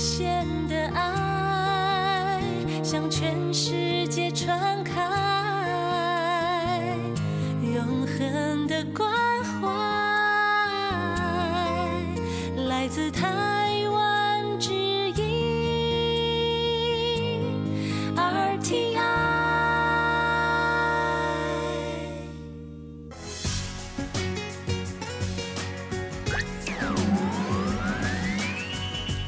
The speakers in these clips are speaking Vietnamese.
限的爱向全世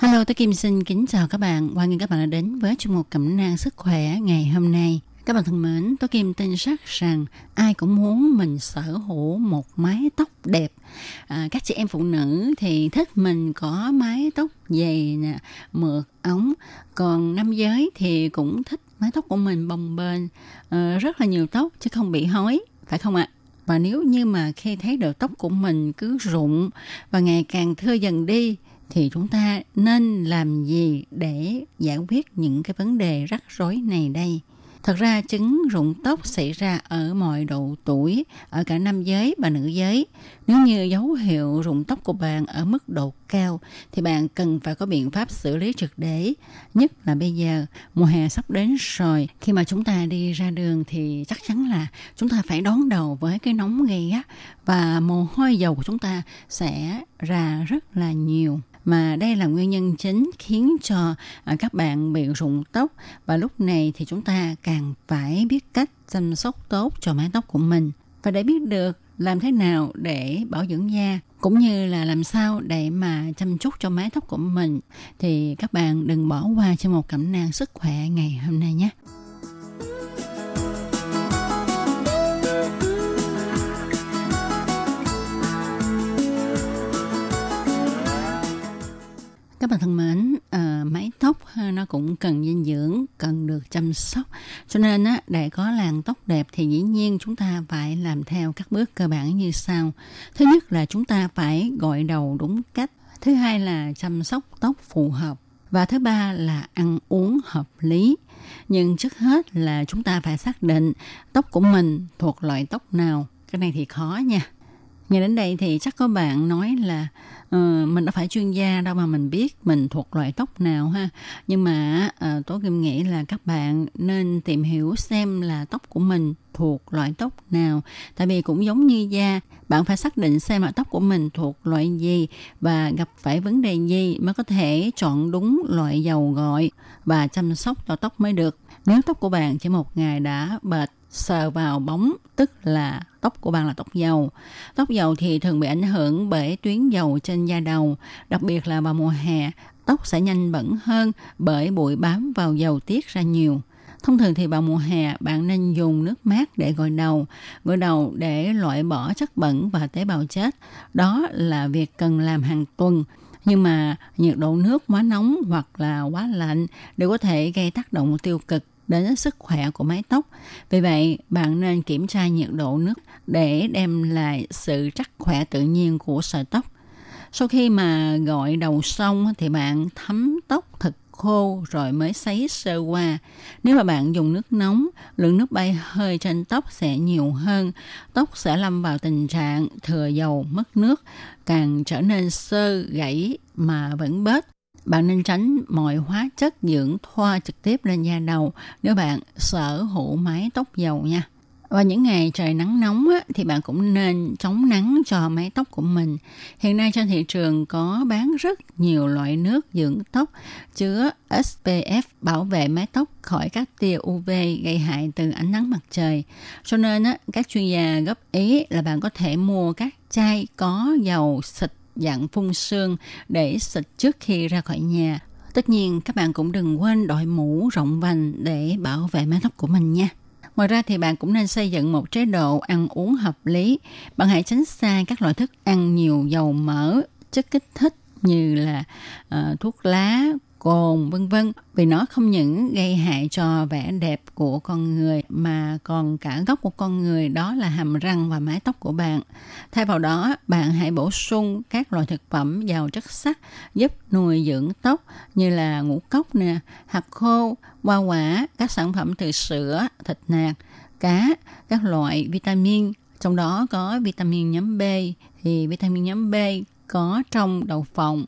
Hello, tôi Kim xin kính chào các bạn. Hoan nghênh các bạn đã đến với chương mục cẩm nang sức khỏe ngày hôm nay. Các bạn thân mến, tôi Kim tin chắc rằng ai cũng muốn mình sở hữu một mái tóc đẹp. À, các chị em phụ nữ thì thích mình có mái tóc dày nè, mượt ống. Còn nam giới thì cũng thích mái tóc của mình bồng bềnh, à, rất là nhiều tóc chứ không bị hói, phải không ạ? Và nếu như mà khi thấy được tóc của mình cứ rụng và ngày càng thưa dần đi thì chúng ta nên làm gì để giải quyết những cái vấn đề rắc rối này đây? Thật ra chứng rụng tóc xảy ra ở mọi độ tuổi, ở cả nam giới và nữ giới. Nếu như dấu hiệu rụng tóc của bạn ở mức độ cao thì bạn cần phải có biện pháp xử lý trực để. Nhất là bây giờ mùa hè sắp đến rồi, khi mà chúng ta đi ra đường thì chắc chắn là chúng ta phải đón đầu với cái nóng gay gắt và mồ hôi dầu của chúng ta sẽ ra rất là nhiều mà đây là nguyên nhân chính khiến cho à, các bạn bị rụng tóc và lúc này thì chúng ta càng phải biết cách chăm sóc tốt cho mái tóc của mình và để biết được làm thế nào để bảo dưỡng da, cũng như là làm sao để mà chăm chút cho mái tóc của mình, thì các bạn đừng bỏ qua cho một cẩm nang sức khỏe ngày hôm nay nhé. Cũng cần dinh dưỡng, cần được chăm sóc. Cho nên á, để có làn tóc đẹp thì dĩ nhiên chúng ta phải làm theo các bước cơ bản như sau. Thứ nhất là chúng ta phải gội đầu đúng cách. Thứ hai là chăm sóc tóc phù hợp. Và thứ ba là ăn uống hợp lý. Nhưng trước hết là chúng ta phải xác định tóc của mình thuộc loại tóc nào. Cái này thì khó nha. Nghe đến đây thì chắc có bạn nói là uh, mình đã phải chuyên gia đâu mà mình biết mình thuộc loại tóc nào ha. Nhưng mà uh, Tố Kim nghĩ là các bạn nên tìm hiểu xem là tóc của mình thuộc loại tóc nào. Tại vì cũng giống như da, bạn phải xác định xem là tóc của mình thuộc loại gì và gặp phải vấn đề gì mới có thể chọn đúng loại dầu gội và chăm sóc cho tóc mới được. Nếu tóc của bạn chỉ một ngày đã bệt sờ vào bóng tức là tóc của bạn là tóc dầu. Tóc dầu thì thường bị ảnh hưởng bởi tuyến dầu trên da đầu, đặc biệt là vào mùa hè, tóc sẽ nhanh bẩn hơn bởi bụi bám vào dầu tiết ra nhiều. Thông thường thì vào mùa hè bạn nên dùng nước mát để gội đầu, gội đầu để loại bỏ chất bẩn và tế bào chết. Đó là việc cần làm hàng tuần. Nhưng mà nhiệt độ nước quá nóng hoặc là quá lạnh đều có thể gây tác động tiêu cực đến sức khỏe của mái tóc. Vì vậy, bạn nên kiểm tra nhiệt độ nước để đem lại sự chắc khỏe tự nhiên của sợi tóc. Sau khi mà gội đầu xong thì bạn thấm tóc thật khô rồi mới sấy sơ qua. Nếu mà bạn dùng nước nóng, lượng nước bay hơi trên tóc sẽ nhiều hơn. Tóc sẽ lâm vào tình trạng thừa dầu, mất nước, càng trở nên sơ gãy mà vẫn bết. Bạn nên tránh mọi hóa chất dưỡng thoa trực tiếp lên da đầu nếu bạn sở hữu mái tóc dầu nha. Và những ngày trời nắng nóng á, thì bạn cũng nên chống nắng cho mái tóc của mình. Hiện nay trên thị trường có bán rất nhiều loại nước dưỡng tóc chứa SPF bảo vệ mái tóc khỏi các tia UV gây hại từ ánh nắng mặt trời. Cho nên á, các chuyên gia góp ý là bạn có thể mua các chai có dầu xịt dạng phun sương để xịt trước khi ra khỏi nhà. Tất nhiên các bạn cũng đừng quên đội mũ rộng vành để bảo vệ mái tóc của mình nha. Ngoài ra thì bạn cũng nên xây dựng một chế độ ăn uống hợp lý. Bạn hãy tránh xa các loại thức ăn nhiều dầu mỡ, chất kích thích như là uh, thuốc lá, cồn vân vân. Vì nó không những gây hại cho vẻ đẹp của con người mà còn cả gốc của con người đó là hàm răng và mái tóc của bạn. Thay vào đó, bạn hãy bổ sung các loại thực phẩm giàu chất sắt giúp nuôi dưỡng tóc như là ngũ cốc nè, hạt khô, hoa quả, các sản phẩm từ sữa, thịt nạc, cá, các loại vitamin. Trong đó có vitamin nhóm B. Thì vitamin nhóm B có trong đậu phộng,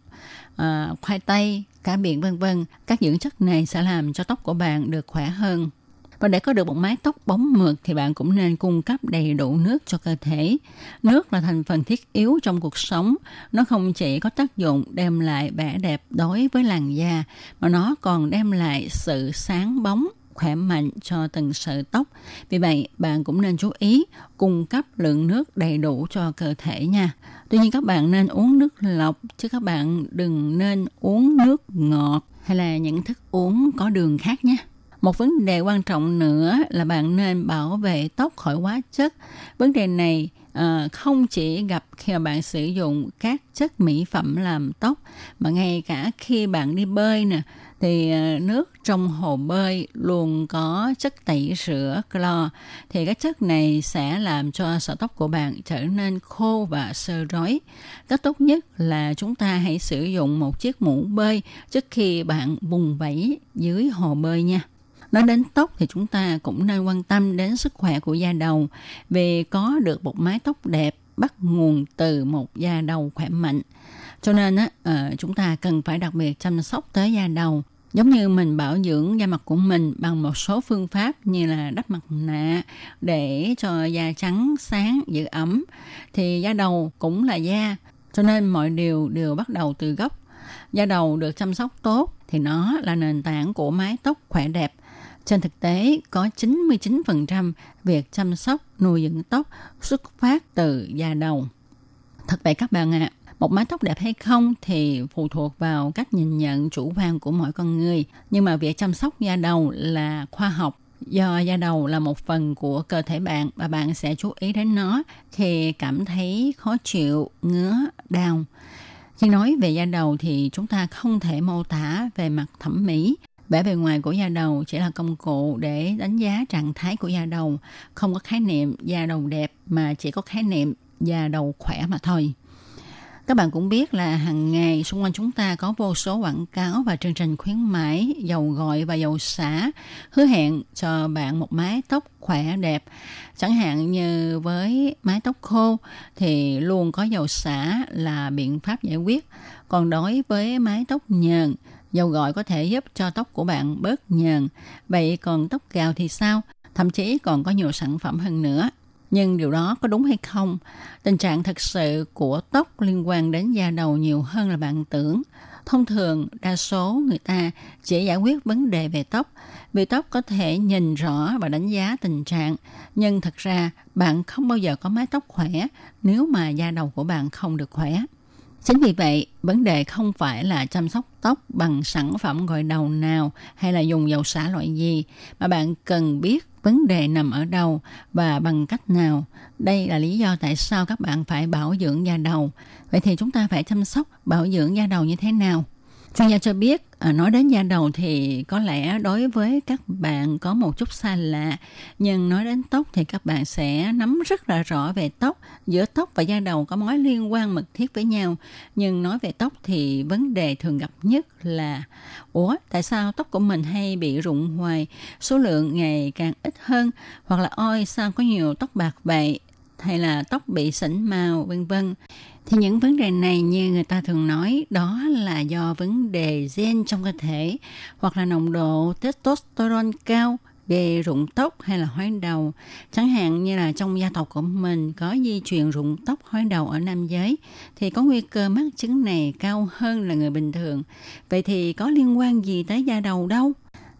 à, khoai tây, cá biển vân vân. Các dưỡng chất này sẽ làm cho tóc của bạn được khỏe hơn. Và để có được một mái tóc bóng mượt thì bạn cũng nên cung cấp đầy đủ nước cho cơ thể. Nước là thành phần thiết yếu trong cuộc sống. Nó không chỉ có tác dụng đem lại vẻ đẹp đối với làn da, mà nó còn đem lại sự sáng bóng, khỏe mạnh cho từng sợi tóc. Vì vậy, bạn cũng nên chú ý cung cấp lượng nước đầy đủ cho cơ thể nha. Tuy nhiên các bạn nên uống nước lọc chứ các bạn đừng nên uống nước ngọt hay là những thức uống có đường khác nhé. Một vấn đề quan trọng nữa là bạn nên bảo vệ tóc khỏi hóa chất. Vấn đề này à, không chỉ gặp khi mà bạn sử dụng các chất mỹ phẩm làm tóc mà ngay cả khi bạn đi bơi nè thì ờ, nước trong hồ bơi luôn có chất tẩy rửa clo thì các chất này sẽ làm cho sợi tóc của bạn trở nên khô và sơ rối. Cách tốt nhất là chúng ta hãy sử dụng một chiếc mũ bơi trước khi bạn vùng vẫy dưới hồ bơi nha. Nói đến tóc thì chúng ta cũng nên quan tâm đến sức khỏe của da đầu vì có được một mái tóc đẹp bắt nguồn từ một da đầu khỏe mạnh. Cho nên á, ờ, chúng ta cần phải đặc biệt chăm sóc tới da đầu giống như mình bảo dưỡng da mặt của mình bằng một số phương pháp như là đắp mặt nạ để cho da trắng sáng giữ ẩm thì da đầu cũng là da. Cho nên mọi điều đều bắt đầu từ gốc. Da đầu được chăm sóc tốt thì nó là nền tảng của mái tóc khỏe đẹp. Trên thực tế, có 99% việc chăm sóc nuôi dưỡng tóc xuất phát từ da đầu. Thật vậy các bạn ạ, à, một mái tóc đẹp hay không thì phụ thuộc vào cách nhìn nhận chủ quan của mỗi con người. Nhưng mà việc chăm sóc da đầu là khoa học do da đầu là một phần của cơ thể bạn và bạn sẽ chú ý đến nó thì cảm thấy khó chịu, ngứa, đau. Khi nói về da đầu thì chúng ta không thể mô tả về mặt thẩm mỹ Vẻ bề ngoài của da đầu chỉ là công cụ để đánh giá trạng thái của da đầu, không có khái niệm da đầu đẹp mà chỉ có khái niệm da đầu khỏe mà thôi. Các bạn cũng biết là hàng ngày xung quanh chúng ta có vô số quảng cáo và chương trình khuyến mãi, dầu gội và dầu xả, hứa hẹn cho bạn một mái tóc khỏe đẹp. Chẳng hạn như với mái tóc khô thì luôn có dầu xả là biện pháp giải quyết. Còn đối với mái tóc nhờn, Dầu gội có thể giúp cho tóc của bạn bớt nhờn. Vậy còn tóc gạo thì sao? Thậm chí còn có nhiều sản phẩm hơn nữa. Nhưng điều đó có đúng hay không? Tình trạng thật sự của tóc liên quan đến da đầu nhiều hơn là bạn tưởng. Thông thường, đa số người ta chỉ giải quyết vấn đề về tóc. Vì tóc có thể nhìn rõ và đánh giá tình trạng. Nhưng thật ra, bạn không bao giờ có mái tóc khỏe nếu mà da đầu của bạn không được khỏe. Chính vì vậy, vấn đề không phải là chăm sóc tóc bằng sản phẩm gội đầu nào hay là dùng dầu xả loại gì, mà bạn cần biết vấn đề nằm ở đâu và bằng cách nào. Đây là lý do tại sao các bạn phải bảo dưỡng da đầu. Vậy thì chúng ta phải chăm sóc bảo dưỡng da đầu như thế nào? Chuyên gia cho biết, à, nói đến da đầu thì có lẽ đối với các bạn có một chút xa lạ, nhưng nói đến tóc thì các bạn sẽ nắm rất là rõ về tóc. Giữa tóc và da đầu có mối liên quan mật thiết với nhau, nhưng nói về tóc thì vấn đề thường gặp nhất là Ủa, tại sao tóc của mình hay bị rụng hoài, số lượng ngày càng ít hơn, hoặc là ôi sao có nhiều tóc bạc vậy, hay là tóc bị sỉnh màu, vân vân thì những vấn đề này như người ta thường nói đó là do vấn đề gen trong cơ thể hoặc là nồng độ testosterone cao gây rụng tóc hay là hói đầu. Chẳng hạn như là trong gia tộc của mình có di truyền rụng tóc hói đầu ở nam giới thì có nguy cơ mắc chứng này cao hơn là người bình thường. Vậy thì có liên quan gì tới da đầu đâu?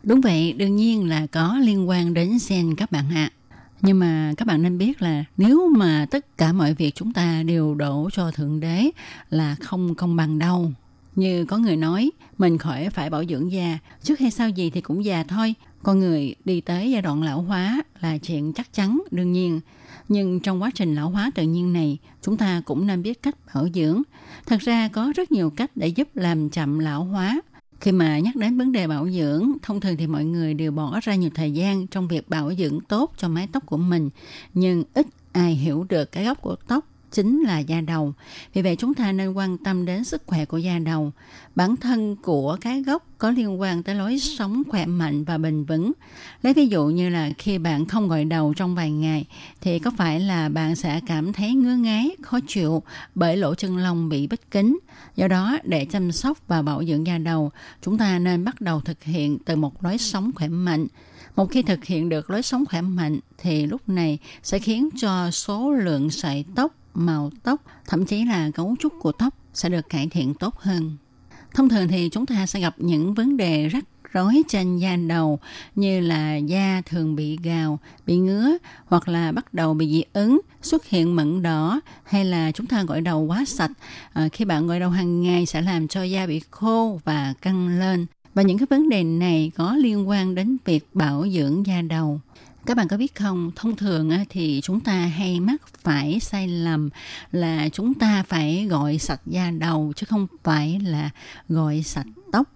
Đúng vậy, đương nhiên là có liên quan đến gen các bạn ạ. À. Nhưng mà các bạn nên biết là nếu mà tất cả mọi việc chúng ta đều đổ cho Thượng Đế là không công bằng đâu. Như có người nói, mình khỏi phải bảo dưỡng già trước hay sau gì thì cũng già thôi. Con người đi tới giai đoạn lão hóa là chuyện chắc chắn, đương nhiên. Nhưng trong quá trình lão hóa tự nhiên này, chúng ta cũng nên biết cách bảo dưỡng. Thật ra có rất nhiều cách để giúp làm chậm lão hóa. Khi mà nhắc đến vấn đề bảo dưỡng, thông thường thì mọi người đều bỏ ra nhiều thời gian trong việc bảo dưỡng tốt cho mái tóc của mình, nhưng ít ai hiểu được cái gốc của tóc chính là da đầu. Vì vậy chúng ta nên quan tâm đến sức khỏe của da đầu. Bản thân của cái gốc có liên quan tới lối sống khỏe mạnh và bền vững. Lấy ví dụ như là khi bạn không gội đầu trong vài ngày thì có phải là bạn sẽ cảm thấy ngứa ngáy, khó chịu bởi lỗ chân lông bị bít kín. Do đó để chăm sóc và bảo dưỡng da đầu, chúng ta nên bắt đầu thực hiện từ một lối sống khỏe mạnh. Một khi thực hiện được lối sống khỏe mạnh thì lúc này sẽ khiến cho số lượng sợi tóc màu tóc, thậm chí là cấu trúc của tóc sẽ được cải thiện tốt hơn. Thông thường thì chúng ta sẽ gặp những vấn đề rắc rối trên da đầu như là da thường bị gào, bị ngứa hoặc là bắt đầu bị dị ứng, xuất hiện mẩn đỏ hay là chúng ta gội đầu quá sạch. À, khi bạn gội đầu hàng ngày sẽ làm cho da bị khô và căng lên. Và những cái vấn đề này có liên quan đến việc bảo dưỡng da đầu. Các bạn có biết không, thông thường thì chúng ta hay mắc phải sai lầm là chúng ta phải gọi sạch da đầu chứ không phải là gọi sạch tóc.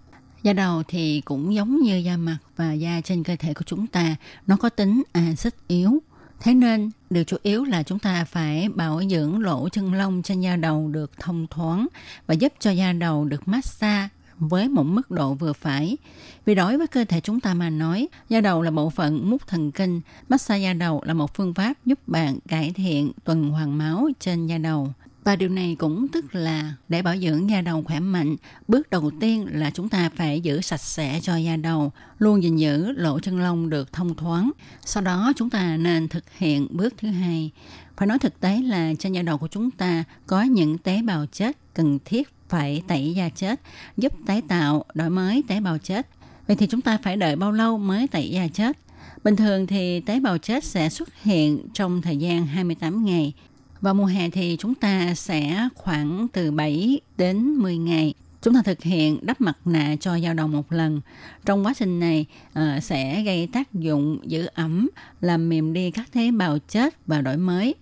Da đầu thì cũng giống như da mặt và da trên cơ thể của chúng ta, nó có tính axit yếu. Thế nên điều chủ yếu là chúng ta phải bảo dưỡng lỗ chân lông trên da đầu được thông thoáng và giúp cho da đầu được massage với một mức độ vừa phải. Vì đối với cơ thể chúng ta mà nói, da đầu là bộ phận mút thần kinh, massage da đầu là một phương pháp giúp bạn cải thiện tuần hoàn máu trên da đầu. Và điều này cũng tức là để bảo dưỡng da đầu khỏe mạnh, bước đầu tiên là chúng ta phải giữ sạch sẽ cho da đầu, luôn gìn giữ lỗ chân lông được thông thoáng. Sau đó chúng ta nên thực hiện bước thứ hai. Phải nói thực tế là trên da đầu của chúng ta có những tế bào chết cần thiết phải tẩy da chết, giúp tái tạo, đổi mới tế bào chết. Vậy thì chúng ta phải đợi bao lâu mới tẩy da chết? Bình thường thì tế bào chết sẽ xuất hiện trong thời gian 28 ngày. Vào mùa hè thì chúng ta sẽ khoảng từ 7 đến 10 ngày chúng ta thực hiện đắp mặt nạ cho dao đầu một lần. Trong quá trình này uh, sẽ gây tác dụng giữ ẩm, làm mềm đi các tế bào chết và đổi mới.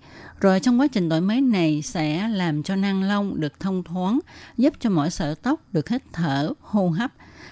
Rồi trong quá trình đổi mới này sẽ làm cho năng lông được thông thoáng, giúp cho mỗi sợi tóc được hít thở, hô hấp.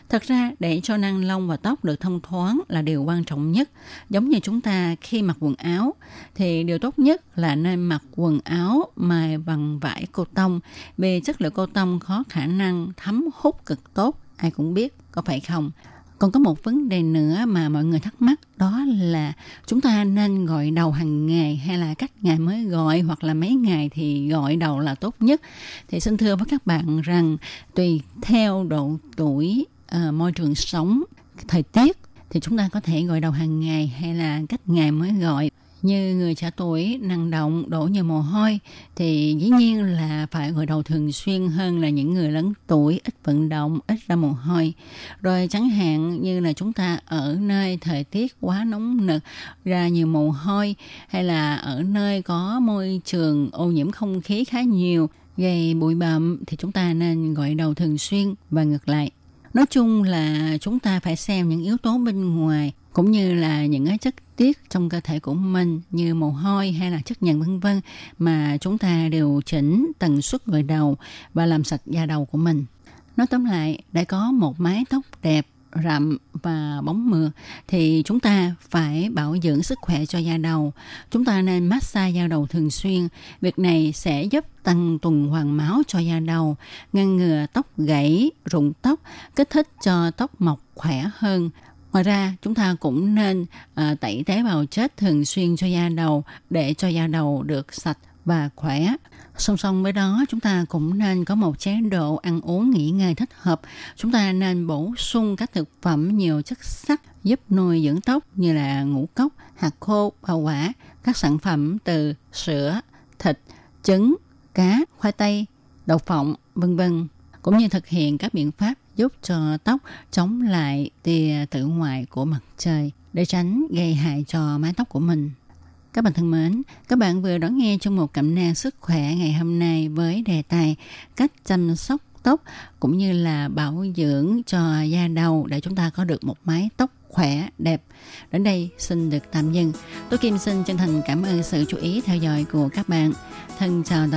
Thật ra để cho năng lông và tóc được thông thoáng là điều quan trọng nhất. Giống như chúng ta khi mặc quần áo thì điều tốt nhất là nên mặc quần áo mài bằng vải cô tông vì chất liệu cô tông có khả năng thấm hút cực tốt, ai cũng biết, có phải không? Còn có một vấn đề nữa mà mọi người thắc mắc đó là chúng ta nên gọi đầu hàng ngày hay là các ngày mới gọi hoặc là mấy ngày thì gọi đầu là tốt nhất. Thì xin thưa với các bạn rằng tùy theo độ tuổi uh, môi trường sống thời tiết thì chúng ta có thể gọi đầu hàng ngày hay là cách ngày mới gọi như người trẻ tuổi năng động, đổ nhiều mồ hôi, thì dĩ nhiên là phải gội đầu thường xuyên hơn là những người lớn tuổi, ít vận động, ít ra mồ hôi. Rồi chẳng hạn như là chúng ta ở nơi thời tiết quá nóng nực, ra nhiều mồ hôi, hay là ở nơi có môi trường ô nhiễm không khí khá nhiều, gây bụi bặm, thì chúng ta nên gội đầu thường xuyên và ngược lại nói chung là chúng ta phải xem những yếu tố bên ngoài cũng như là những cái chất tiết trong cơ thể của mình như mồ hôi hay là chất nhờn vân vân mà chúng ta điều chỉnh tần suất gội đầu và làm sạch da đầu của mình. Nói tóm lại, để có một mái tóc đẹp rậm và bóng mượt thì chúng ta phải bảo dưỡng sức khỏe cho da đầu. Chúng ta nên massage da đầu thường xuyên. Việc này sẽ giúp tăng tuần hoàn máu cho da đầu, ngăn ngừa tóc gãy, rụng tóc, kích thích cho tóc mọc khỏe hơn Ngoài ra, chúng ta cũng nên à, tẩy tế bào chết thường xuyên cho da đầu để cho da đầu được sạch và khỏe. Song song với đó, chúng ta cũng nên có một chế độ ăn uống nghỉ ngơi thích hợp. Chúng ta nên bổ sung các thực phẩm nhiều chất sắt giúp nuôi dưỡng tóc như là ngũ cốc, hạt khô, bào quả, các sản phẩm từ sữa, thịt, trứng, cá, khoai tây, đậu phộng, vân vân cũng như thực hiện các biện pháp giúp cho tóc chống lại tia tử ngoại của mặt trời để tránh gây hại cho mái tóc của mình. Các bạn thân mến, các bạn vừa đón nghe trong một cẩm nang sức khỏe ngày hôm nay với đề tài cách chăm sóc tóc cũng như là bảo dưỡng cho da đầu để chúng ta có được một mái tóc khỏe, đẹp. Đến đây xin được tạm dừng. Tôi Kim xin chân thành cảm ơn sự chú ý theo dõi của các bạn. Thân chào